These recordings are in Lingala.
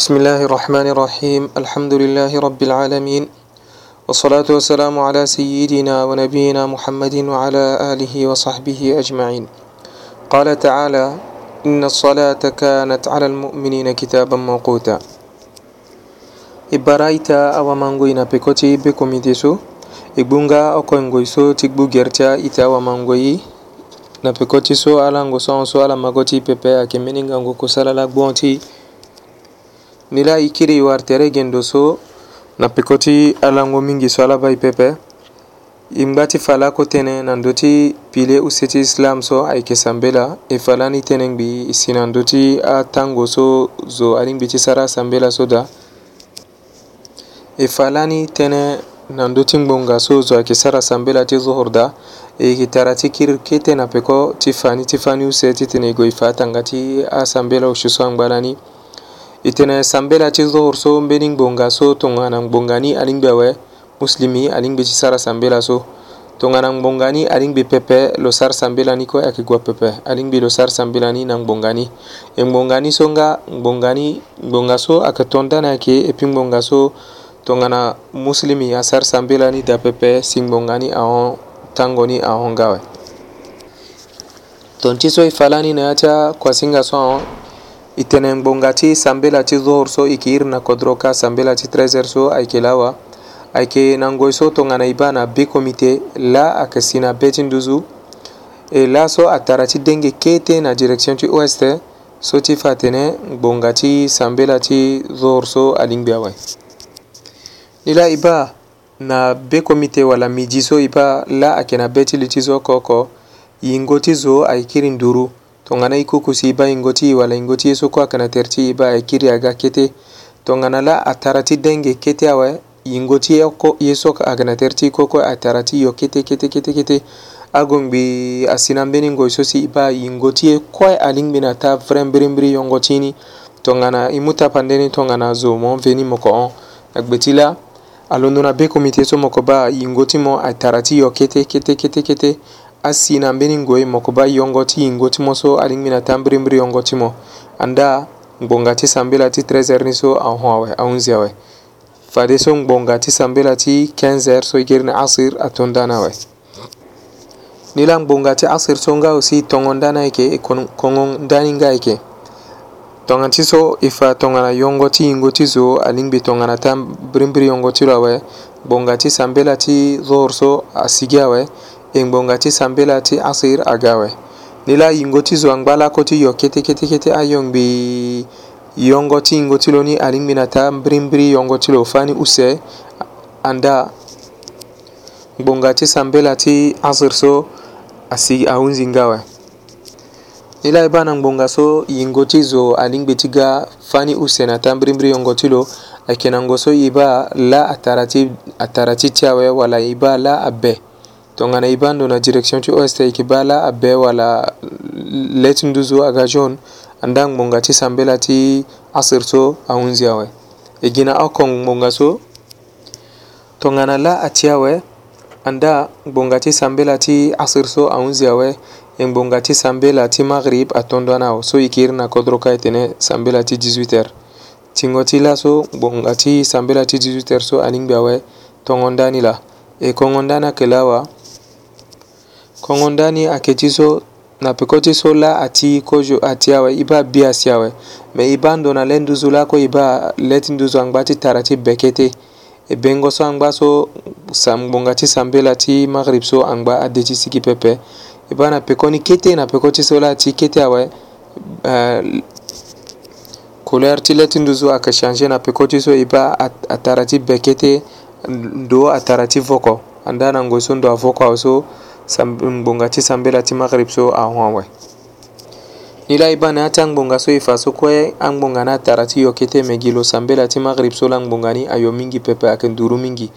بسم الله الرحمن الرحيم الحمد لله رب العالمين والصلاة والسلام على سيدنا ونبينا محمد وعلى آله وصحبه أجمعين قال تعالى إن الصلاة كانت على المؤمنين كتابا موقوتا إبرايتا أو مانغوينا بكوتي بكوميديسو إبونغا أو كونغويسو تكبو جيرتا إتا ومانغوي نبكوتي سو على نغو سو على مغوتي ببيا كمينينغو كسالة لغوانتي nila i kiri i wartere gendo so nappi koti alango mingi so ala bai pepe im ga ti fala kotene nando ti pile use ti islam so ayeke sambe la e fala ni tënë ngbi e si nando ti atango so zo alingbi ti sara asambe la so da e fala ni tënë nando ti ngbonga so zo ayeke sara asambe la ti zuhur da e yeke tara ti kiri kete na peko ti fa ni ti fâ ni use titene e gue e fa atanga ti asambe la osi so angba la ni itene sambela ti zohor so mbeni ngbonga so tongana ngbonga ni alingbi awe muslimi alingbi ti sara sambela so tongana ngbonga ni alingbi pepe lo sara sambela ni kue ayeke gue pepe alingbi lo sara sambela ni na ngbonga ni e ngbonga ni so nga ngbonga ni ngbonga so ayeke tonda ni ayeke e puis ngbonga so tongana muslimi asara sambela ni dapepe si ngbonga ni ahon tango ni ahon ga awe tonti so e fâ la ni na ya ti akuasinga so ahon itenen bongachi sambelachi zohor so ikirna kodroka sambelachi trezer so aikelawa ayke nangoy so tonganay ba na be comité la ayke sina betinduzu e la so atara ti denge kete na direction ti ouest so ti fa tene ngbonga ti sambela ti zohor so alingbi awe ni la e ba na be komite wala midi so e ba la ayeke na be ti li ti zo oko oko yingo ti zo ayekiri nduru tongana ikukusiiba ingoti wala ingoti soko akana terti iba ekiri aga kete tongana la atarati denge kete awe ingoti yoko yesok agana terti koko atarati yo kete kete kete kete agongbi asinambeni ngoisosi iba ingoti koy alingbina ta vrembrimbri yongotini tongana imuta pandeni tongana zo mon veni moko on agbeti la alondona be komite so moko ba yingoti mo atarati yo kete kete kete kete asi na ambeni ngoi moko ba yongo ti yingo ti mo so alingbi na taa mbirimbiri yongo ti mo anda ngbonga ti sambela ti 13 ni so ahõ awe ahunzi awe fade so ngbonga ti sambela ti 15 so e geri na asir atondö na awe ni la ngbonga ti asir so nga osi tongo nda na yeke e kongo nda ni nga yeke tongan ti so e fa tongana yongo ti yingo ti zo alingbi tongana taa mbirimbiri yongo ti lo awe ngbonga ti sambela ti zohor so asigi awe engbongathi sambela ti asir agawe nila yingo ti zo angbala kö ti yo ketekete kete ayongbi yongo ti hingo ti lo ni alingbi na ta mbirimbiri yongo ti lo fani use anda ngbonga ti sambela ti asir so asi ahunzi ngawe ni la e ba na ngbonga so yingo ti zo alingbi ti ga fani use na ta mbirimbiri yongo ti lo ayeke na ngo so e ba la atara ti atara ti ti awe wala e ba la abe to gana i bandu na direction ti ost yeke ba la abe wala le ti nduzu aga jaune andaŋ monga ti sambe la ti asir so ahunzi awe e gi na okong monga so tongana la ati awe anda ngbonga ti sambe la ti asir so ahunzi awe e ngbonga ti sambe la ti maghrib atondo ana awe so e yeke iri na kodro ka e tene sambe la ti 18 heure tingo ti laso ngbonga ti sambe la ti 18 heure so alingbi awe tongo ndani la e kongo nda na yeke la awa kɔŋɔ ndani aketiso na pekotiso la ati kojo ati awe iba bi asi awe me iba ndona le nduzu la ko iba leti nduzu angba ti tara ti beke te ebengo so angba so sam ngbonga ti sambela ti magrib so angba ade ti siki pepe e ba na peko ni kete na peko ti so la ti kete awe uh, couleur ti le ti nduzu ayeke changer na peko ti so e ba atara ti beke te ndo atara ti voko andaa na ngoi so ndo avoko awe so ngbonga ti sambela ti magrib so ahũa wɛ ni la e ba na ti angbonga so e fa so kue angbonga ni atara ti yoke teme gi lo sambela ti magrib so la ngbonga ni ayo mingi pepe ayeke nduru mingi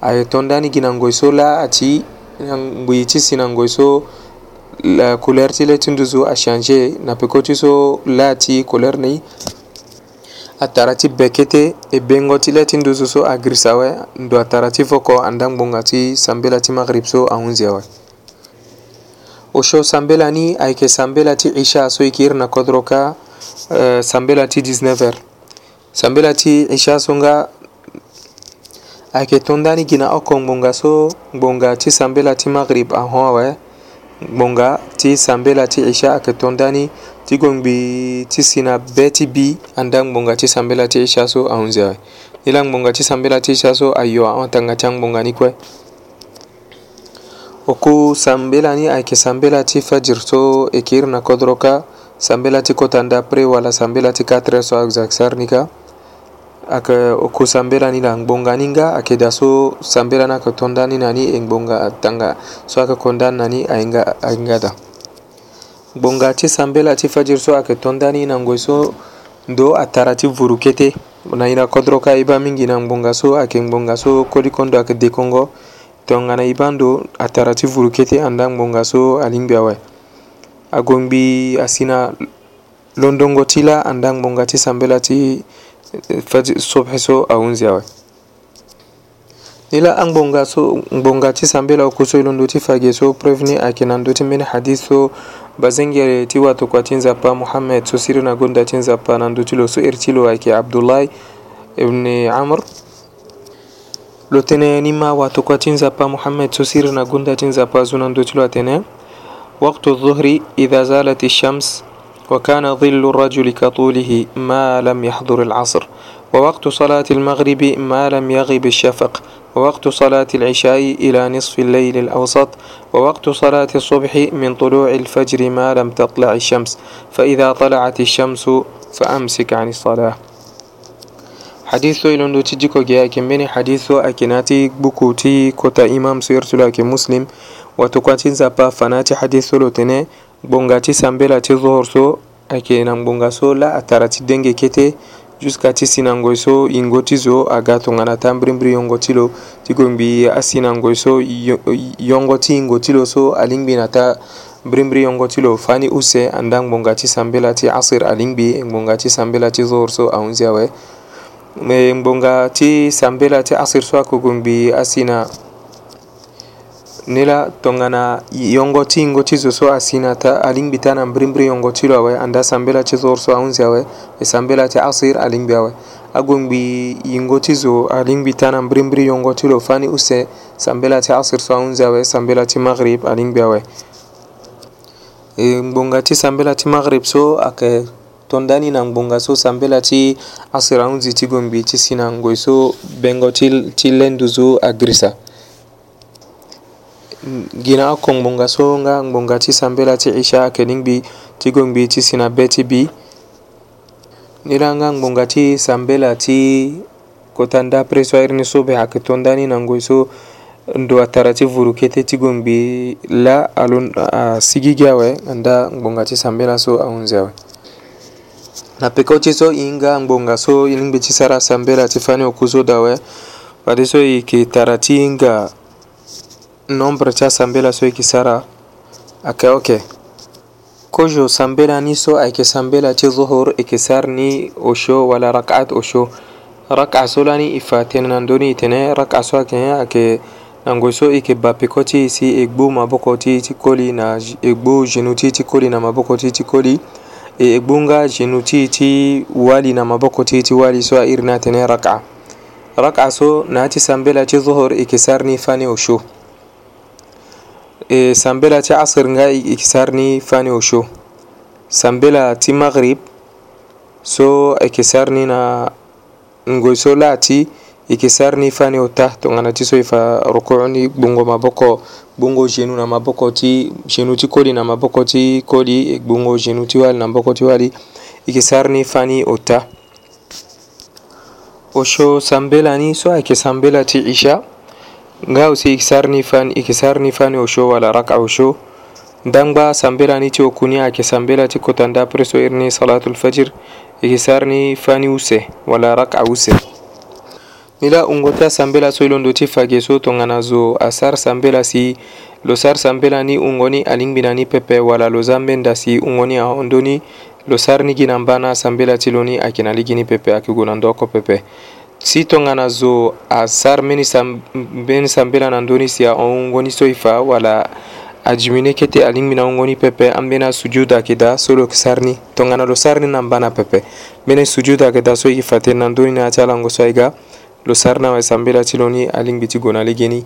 aye tondani gi na ngoi so la ati ngbii ti si na ngoi so la couleur ti le ti nduzu achange na peko ti so la ti couleur ni atara ti beke te e bengo ti le ti nduzu so agrisa awe ndo atara ti voko andangbonga ti sambela ti magrib so ahunzia awe osho sambelani ayke sambelati isha so ikirna kodroka uh, sambelati 19 heure sambelati isha songa ayeke tondani gi na oko ngbonga so ngbonga ti sambela ti maghrib ahon awe ngbonga ti sambela ti isha ayeke tondani ti gbongbi ti si na be ti bi anda ngbonga ti sambela ti isha so ahunzi awe ni la ngbonga ti sambela ti isha so ayo ahon tanga ti angbonga ni kue oku sambelani ayeke sambela ti fajir so e yeke iri na kodro ka sambela ti kotanda apres wala sambela ti 4 so ayeke sar ni ka ayeke oku sambela ni na ngbonga ni nga ayeke da so sambela ni ayeke tondani na ni e ngbonga atanga so ayeke kondani na ni ahinga ahinga da ngbonga ti sambela ti fajir so ayeke tondani na ngoi so ndo atara ti vuru kete na e na kodro ka e ba mingi na ngbonga so ayeke ngbonga so kodiko ndo ayeke dekongo donganayban do a taratibu rokete andan bongaso alingbi awa agongbi asina londongo ti la andan bonga ti sambela ti subhe so ahunzi awa ni la angbonga so ngbonga ti sambela oko so e londo ti fage so preuve ni ayeke na ndö ti mbeni hadis so bazengere ti watokua ti nzapa mohammed so siri na gonda ti nzapa na ndö ti lo so eri ti lo ayeke abdoulaye ibne amr Lo tena anima واتوكاتين زبا محمد سسير نغندا تين زبا زنان دوتلو أتنا وقت الظهر إذا زالت الشمس وكان ظل الرجل كطوله ما لم يحضر العصر ووقت صلاة المغرب ما لم يغب الشفق ووقت صلاة العشاء إلى نصف الليل الأوسط ووقت صلاة الصبح من طلوع الفجر ما لم تطلع الشمس فإذا طلعت الشمس فأمسك عن الصلاة hadithu ilondo ti jikoge ake meni hadithu akinati buku ti kota imam suyertulo ake muslim wato kwati nzapa fana ti hadithu lo tene gbonga ti sambela ti zuhur so ayeke na ngbonga so la atara ti denge kete juska ti sinangoi so yingo ti zo aga tongana ta mbirimbiri yongo ti lo ti gongbi asinangoi so yongo ti yingo ti lo so alingbi na ta mbirimbiri yongo ti lo fani use anda ngbonga ti sambela ti asir alingbi ngbonga ti sambela ti zuhur so ahunzi awe ngbonga ti sambela ti asir swa kugun bi asina nila tongana yongo ti ngo ti zo so asina ta alingbi ta na mbirimbiri yongo ti lo awe anda sambela ti zor so ahunzi awe e sambela ti asir alingbi awe agungbi yingo ti zo alingbi ta na mbirimbiri yongo ti lo fani use sambela ti asir so ahunzi awe sambela ti maghrib alingbi awe e ngbonga ti sambela ti maghrib so ayeke tondani nangbonga so sambela ti asranzi ti gue mbi ti si na ngoi so bengo ti, ti lendu zo agrisa gi na oko ngbonga so nga ngbonga ti sambela ti isha ayeke lingbi ti gue mbi ti si na be ti bi ni la nga ngbonga ti sambela ti kota nda apres so airi ni so be ayeke tondani na ngoi so ndo atara ti vuru kete ti gue ngbi la alo asigi gi awe nda ngbonga ti sambela so ahunzi awe na peka ti so e nga ngbonga so e lingbi ti sara asambela ti fani oko so dawe fade so e yeke tara ti hinga nombre ti asambela so e yeke sara ayeke oke kozo sambela ni so ayeke sambela ti zuhur e yeke sara ni osho wala rakaat osho raka'a so lani e fa tene na ndöni e tene raka'a so ayeke ayeke na ngoi so e yeke ba peko ti e si e gbû maboko ti ti koli na e gbû genou ti ti koli na maboko ti ti koli e gbunga jinu titi wali na maboko titi wali so ir na tene rak'a rak'a so nati sambela ci zuhur ikisarni fani ushu e sambela ci asr nga ikisarni fani ushu sambela ti maghrib so ikisarni na ngoy so lati ikisarni fani utah tongana ti so e fa ruku'u ni gbungo maboko gbungo genu na maboko ti genu ti kodi na maboko ti kodi e gbungo genu ti wali na maboko ti wali e yeke sar ni fâ ni ota o so sambela ni so ayeke sambela ti isha nga aussi e yeke sar ni fâ e yeke sar ni fâ ni o so wala raka o so ndangba sambela ni ti oku ni ayeke sambela ti kota nda apres so iri ni salatul fajir e yeke sar ni fâ ni use wala raka use ni la ungote asambela so e londo ti fage so tongana zo asar sambela si lo sar sambela ni ungo ni alingbi ni pepe wala lo za mbenda si ungo ni ahondo ni lo sar ni gi na mba na asambela ti lo ni ayeke na ligi ni pepe ayeke gue na ndoko pepe si tongana zo asar mbeni, sam, mbeni sambela na ndö ni si ahon ungo ni so e fa wala adimine kete alingbi na ngoni pepe an bena sujuda yeke da so lo yeke sari ni tongana lo sari ni na mbâ na pepe mbeni sujuda yeke da so e yeke fa tere na ndöni na ya ti alango so aiga losarnawa e sambelatiloni alingbiti gonali geni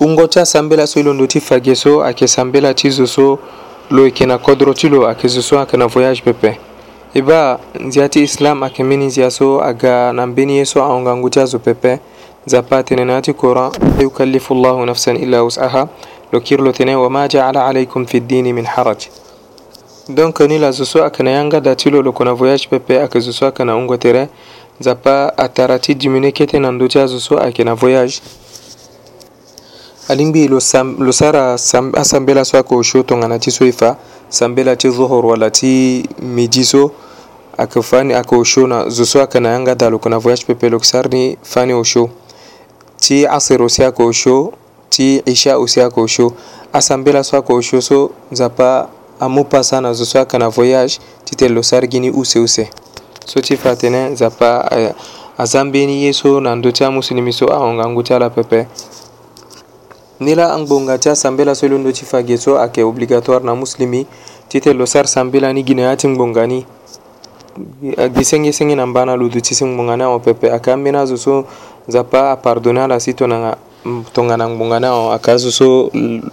ungota sambela so i londo ti fage so ayeke sambela ti zo so lo e yeke na kodro ti lo ayeke zo so ayeke na voyage pepe e ba nzia ti islam ayeke mbeni nzia so aga na mbeni ye so ahongangu ti azo pepe nzapa atene na ya ti coran la yukallifu llahu nafsan illa wusaha lo kiri lo tene wama jaala alaikum fi ddini min haraj donc ni la zo so ayeke na yanga da ti lo lo yeke na voyage pepe ayeke zo so ayeke na hungo tere nzapa atara ti dimine kete na ndö ti azo so ayeke na voyage alingbi lo, sam, lo sara sam, asambela so ayeke osio tongana ti so e fa sambela ti zuhur wala ti midi so ayeke fa ni ayeke osio na zo so ayeke na yanga da loko na voyage pepe lo yeke sara ni fa ni osio ti asir aussi ayeke osio ti isha aussi ayeke osio asambela so ayeke osio so nzapa amû pasa na zo so ayeke na voyage ti tene lo sara gi ni use use sotifatene nzapa eh, aza mbeni ye so na ndö ti amusilemi so ahongangu ti ala pepe ni la angbonga ti asambela so londo ti fage so ayeke obligatoire na muslimi titene lo sara sambela ni gi na ya ti ngbonga ni eh, gi sengesenge na mbâ na ludu ti si ngbonga ni ahon pepe ayeke ambeni azo so nzapa apardonné ala si tongana ngbonga ni ahon ayeke azo so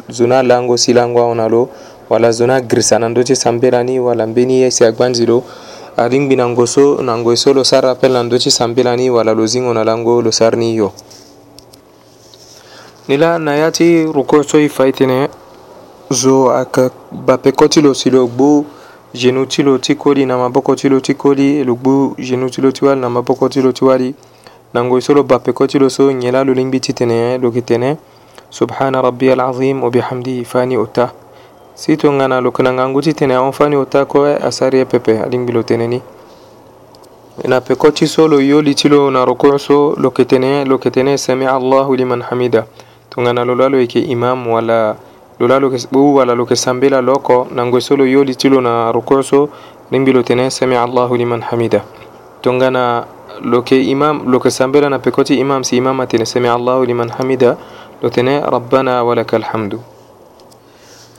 zo ni alango si lango ahon na lo wala zo ni agrisa na ndö ti sambela ni wala mbeni ye si agbanzi lo alingbi nango so nango so lo sara appel nan do ti sambelani wala lozingo na lango lo sarni yo ni la na ya ti ruko so e fai tënë zo ayeke bapeko ti lo si lo gbu genu ti lo ti koli na maboko ti lo ti koli lo gbu genu ti lo ti wali na maboko ti lo ti wali nango so lo bapeko ti lo so nyen la lo lingbi ti tene lo yeke tene subhana rabbi alazim wabihamdihi fani ota situngana lokunanganguti tene aonfani otakoe asari ye pepe adingilo teneni ena peko ti so lo yoli ti lo na rokuu so lo yeke tene lo yeke tene samia allahu liman hamida tongana lo laa lo yeke imam wala lo laa lo yeke bu wala lo yeke sambe la loko na ngue so lo yoli ti lo na rokuu so lingbi lo tene samia allahu liman hamida tongana lo yeke imam lo yeke sambe la na peko ti imam si imam atene samia allahu liman hamida lo tene rabbana walaka alhamdu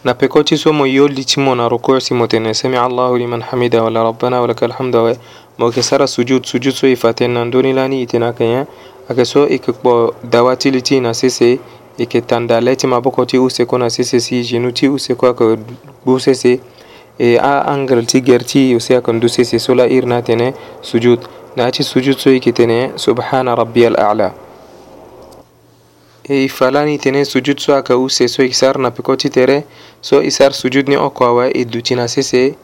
Napekoti somo yoli timo na rukuu simotene sami Allahu liman hamida wala rabbana wala kal hamda wa mokesara sujud sujud so ifaten nandoni lani itena kenya akeso ikikbo e dawati liti na sese iketanda e leti mabokoti useko na sese si jinuti useko ako busese e a angal ti gerti use ako ndusese sola irna tene sujud na achi sujud so ikitene e subhana rabbiyal a'la e i falani tenen sujud so aka use so isar napekoti tere so isar sujud ni oko awa e duti na sese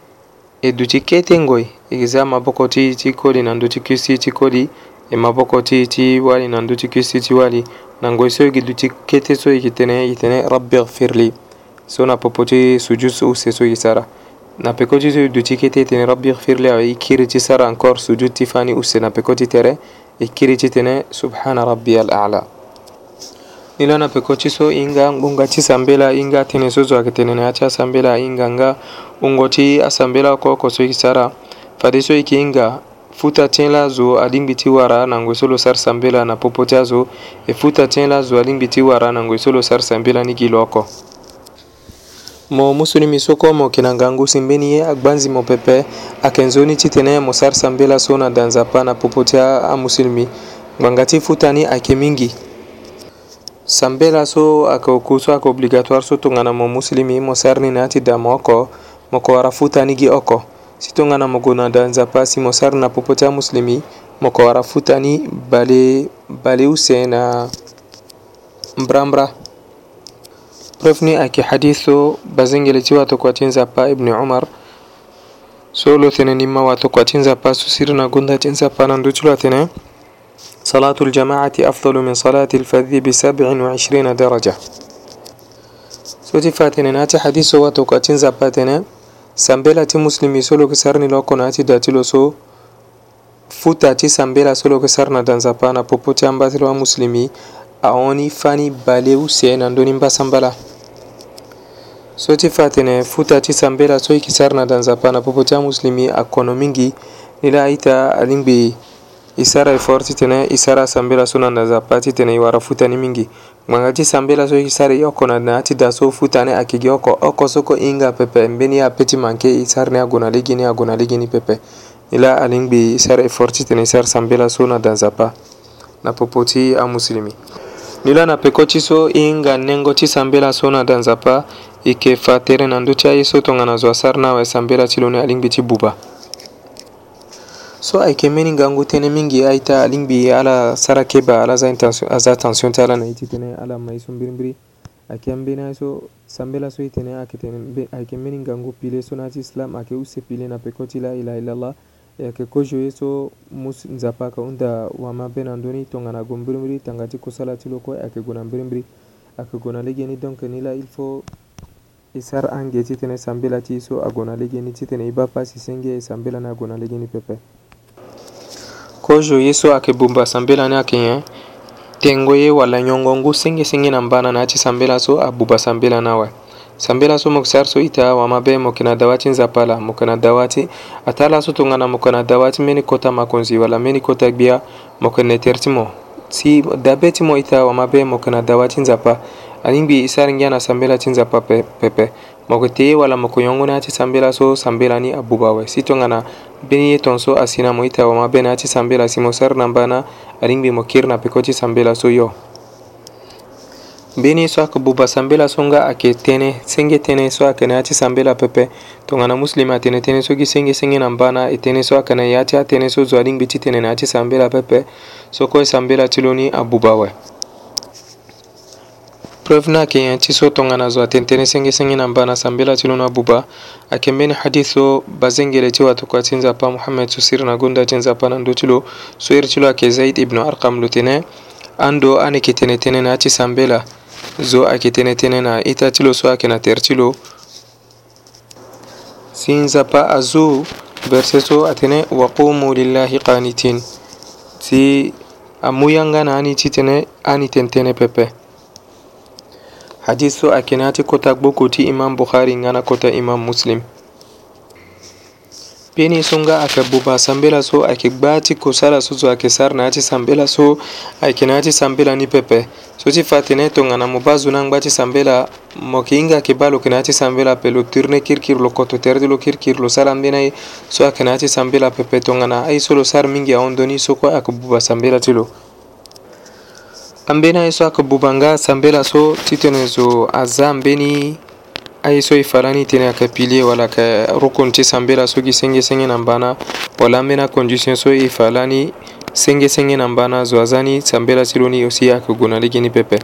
e duti kete ngoi e za maboko ti ti kodi na nduti kisi ti kodi e maboko ti ti wali na nduti kisi ti wali na ngoi so yeke duti kete so yeke tene yeke tene rabbi gfirli so na popo ti sujud so use so yeke sara na peko ti so duti kete tene rabbi gfirli awa e kiri ti sara encore sujud ti fani use na peko ti tere e kiri ti tene subhana rabbi al a'la ilana pekochiso inga ngungachi sambela inga tene sozo aketene acha sambela inga nga ungochi asambela ko koso ikisara fadiso ikinga futa tien la zo alingbi ti wara na ngwe so lo sara sambela na popo ti azo e futa tien la zo alingbi ti wara na ngwe so lo sara sambela ni gi lo oko mo musulumi so kue mo yeke na nga ngu si mbeni ye agba nzi mo pepe ayeke nzoni ti tene mo sara sambela so na da nzapa na popo ti amusulumi ngbanga ti futa ni ayeke mingi sambela so akaukuhusu ako obligatoire so tongana mo muslimi mo sarni na ati damo oko mo ko wara futa nigi oko si tongana mo go na danzapa si mo sarni na popote amuslimi mo ko wara futa ni bale bale use na mbrambra preuve ni ayeke hadith so bazengele ti watokua ti nzapa ibni umar so lo tene ni ma watokua ti nzapa so siri na gunda ti nzapa na ndö ti lo atene صلاة الجماعة أفضل من صلاة الفذ بسبع وعشرين درجة soti fatene naati hadiso wa tokatin zapatene sambela ti muslimi solo ke sarni loko naati dati lo so futa ti sambela solo ke sarna dan zapana popo ti ambati lo amuslimi awoni fani balewu se nandoni mbasa mbala so ti fa tene futa ti sambela so e yeke na dan nzapa na popo ti amuslimi akono mingi ni la aita alingbi i sara eforti tene i sara sambela so na nazapa ti tene e wara futani mingi ngbanga ti sambela so e sara e oko na na ti da so futa ni ayeke gi oko oko so kohinga pepe mbeni ape ti manke e sara ni ago na lege ni ago na lege ni pepe ni la alingbi e sara effort ti tene e sara sambela so na da nzapa na popo ti amusilemi ni la na peko ti so hinga nengo ti sambela so na da nzapa e yeke fa tere na ndö ti aye so tongana zo asara ni awe sambela ti loni alingbi ti buba so ayeke mbeni ngangu tënë mingi aita lingbi ala sara keba ala za intention aza tension ti ala na ye ti tene ala ma ye so mbirimbiri ayeke ambeni aso sambe laso e tene ayeke tene ayeke mbeni ngangu pile so na ya ti islam ayeke use pile na peko ti la ilaha illallah ayeke kozo ye so mu nzapa ayeke hunda wama be na ndöni tongana gue mbirimbiri tanga ti kusala ti loko ayeke gue na mbirimbiri ayeke gue na lege ni donc ni la il faut e sara ange ti tënë sambe la ti ye so ague na lege ni ti tene e bâ passe si senge e sambe la ni ague na lege ni pepe kozo ye so ayeke bongba sambela ni ayeke nyen eh? tengo ye wala nyongo ngu sengesenge na mbana na ya ti sambela so abongba sambela ni awe sambela so moku sar so ita awamabe mo yeke na dawa ti nzapa la mo yeke na dawa ti ata ala so tongana mo yeke na dawa ti mbeni kota makonzi wala mbeni kota gbia mo yeke na tere ti mo ti dabe ti mo ita awamabe mo yeke na dawa ti nzapa alingbi i sar ngiana sambela ti nzapa pepe mo yeke tee wala mo yeke yongo ni ya ti sambela so sambela ni abuba awe si tongana mbeni ye tongaso asi na mo ita awe mabene ya ti sambela si mo sar na mbana alingbi mo kiri na peko ti sambela so yo mbeni so ayeke buba sambela so nga ayeke tënë senge tënë so ayeke na ya ti sambela pepe tongana muslemi atene tënë so gi senge senge na mba e na e tënë so ayeke na e ya ti atënë so zo alingbi ti tene na ya ti sambela pepe so kue sambela ti lo ni abuba awe na ke ya tiso tongana zo atentene senge senge nambana sambela tilona buba akembeni haditho bazengele tiwa tukwa tinza pa muhammad susir na gunda tinza pa nando lo, suir tilo ake zaid ibn arqam lutene ando ane kitene tene na ati sambela zo akitene tene na ita lo so ake na ter lo, sinza pa azu berseso atene waqumu lillahi qanitin ti amuyanga na ani tene ani tentene pepe hadiso akenati kotak bo koti imam bukhari ngana kota imam muslim peni sunga aka buba sambela so ake gbati kosala so zo ake sar na ti sambela so ayeke na ya ti sambela ni pepe so ti fa tene tongana mo ba zo na ngba ti sambela mo yeke hinga yeke ba lo yeke na ya ti sambela ape lo turne kirikiri lo koto tere ti lo kirikiri lo sara ambeni aye so ayeke na ya ti sambela pepe tongana aye so lo sara mingi ahondo ni so kue ayeke buba sambela ti lo ambeni aye so akabubanga sambela so ti e tene zo aza ambeni aye so e fara ni tene ayeke pilier wala ayeke rokunu ti sambela so gi sengesenge na mbana wala ambeni acondition so e fa lani sengesenge na mbana zo aza ni sambela ti loni aussi ayeke gue na lege ni pepe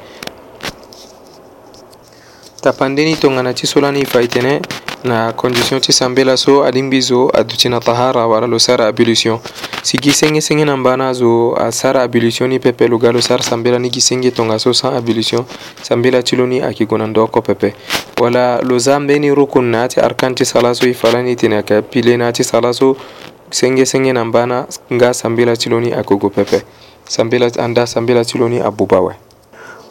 tapandeni tongana ti so lani fa e tene na condition ti sambe laso adimbi zo aduti na tahara wala lo sara ablution si gi sengesenge na mbana zo asara ablution ni pepe lo ga lo sara sambela ni gi senge tongaso sans ablution sambela ti lo ni ayeke gue na ndo oko pepe wala lo za ambeni rukun na yâ ti arkan ti sara so e fa lani e tene ayeke apile na yâ ti sara so sengesenge na mbana nga sambela ti lo ni ayeke gue pepe sambela anda sambela ti lo ni abuba awe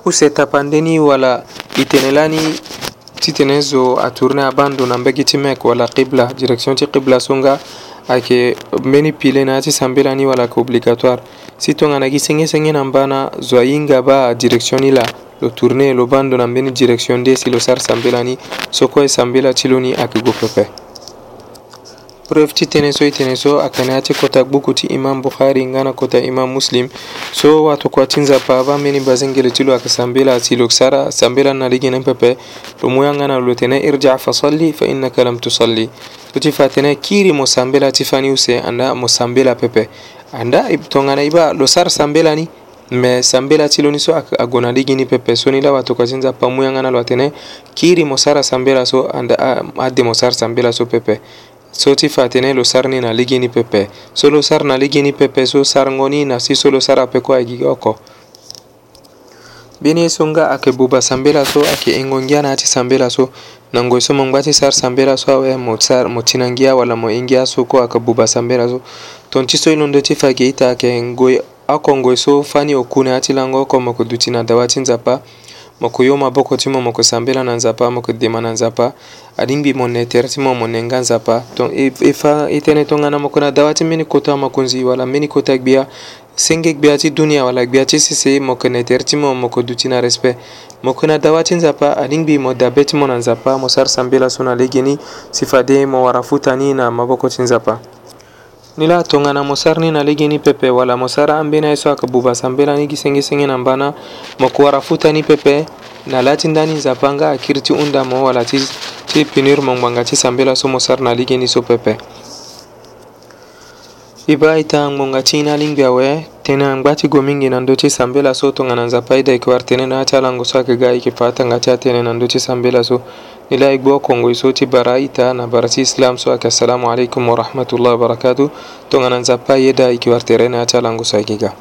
husetapandeni wala itenelani ti tene zo atourné abando na mbege ti meke wala qibla direction ti qibla so nga ayeke mbeni pile na yâ ti sambelani wala yeke obligatoire si tongana gi sengesenge na mbana zo ahinga ba adirection ni la lo tourné lo bando na mbeni direction nde si lo sara sambela ni so kue sambela ti loni ayeke gue pepe refti tenesoy teneso akanati kota gbukuti imam bukhari ngana kota imam muslim so wato kwatinza pava meni bazengele tilo akasambela tilo ksara sambela naligina pepe lumuya ngana lutene irja fasalli fa innaka lam tusalli tuti fatene kiri mosambela tifani use anda mosambela pepe anda tongana iba losar sambela ni me sambela tilo ni so agona ligini pepe so ni la wato kwatinza pamuya ngana lwatene kiri mosara sambela so anda ade mosar sambela so pepe soti fatene lo sarni na ligini pepe so lo sar na ligini pepe so sarngoni na si so lo sar ape kuâ e gi oko bini so nga ayeke buba sambela so ayeke engo ngia na ti sambela so na ngoi so mo ngba ti sar sambela so awe mo, sar, mo ti na ngia wala mo e ngia so kue ayeke buba sambela so tonti so e ti fa ge ita ayeke ngoi oko ngoi so fani oku na ya ti lango oko mo yeke duti na dawa ti nzapa moko yo maboko ti mo mo kosambela na nzapa mo kodema na nzapa alingbi mo na e tere ti mo mo na nga nzapa donc e fa e tënë tongana moko na dawa ti mbeni kota makonzi wala mbeni kota gbia senge gbia ti dunia wala gbia ti sese mo yeke na e tere ti mo mo yeke duti na respect mo yeke na dawa ti nzapa alingbi mo dabe ti mo na nzapa mo sara sambela so na lege ni si fade mo wara futa ni na maboko ti nzapa ni la tongana mo sarni na ligini pepe wala mo sara ambena yeso akabuva sambela ni kisengesenge na mbana mo kuwarafuta ni pepe na lati ndani zapanga akiri ti hunda mo wala ti, ti pinir mo ngbanga ti sambela so mo sar na ligini so pepe i ba aita ngbonga ti na lingbi awe tene angba ti go mingi na ndö ti sambela so tongana nzapa aida yeke wari tënë na ya ti alango so ayeke ga yeke fa atanga ti atënë na ndö ti sambela so ilaahay gboo kongo isoti e bara itana barati islam so ake assalamu alaikum warahmatullahi wabarakatu tongananzapa yeda ikiwarterena acalangu saikiga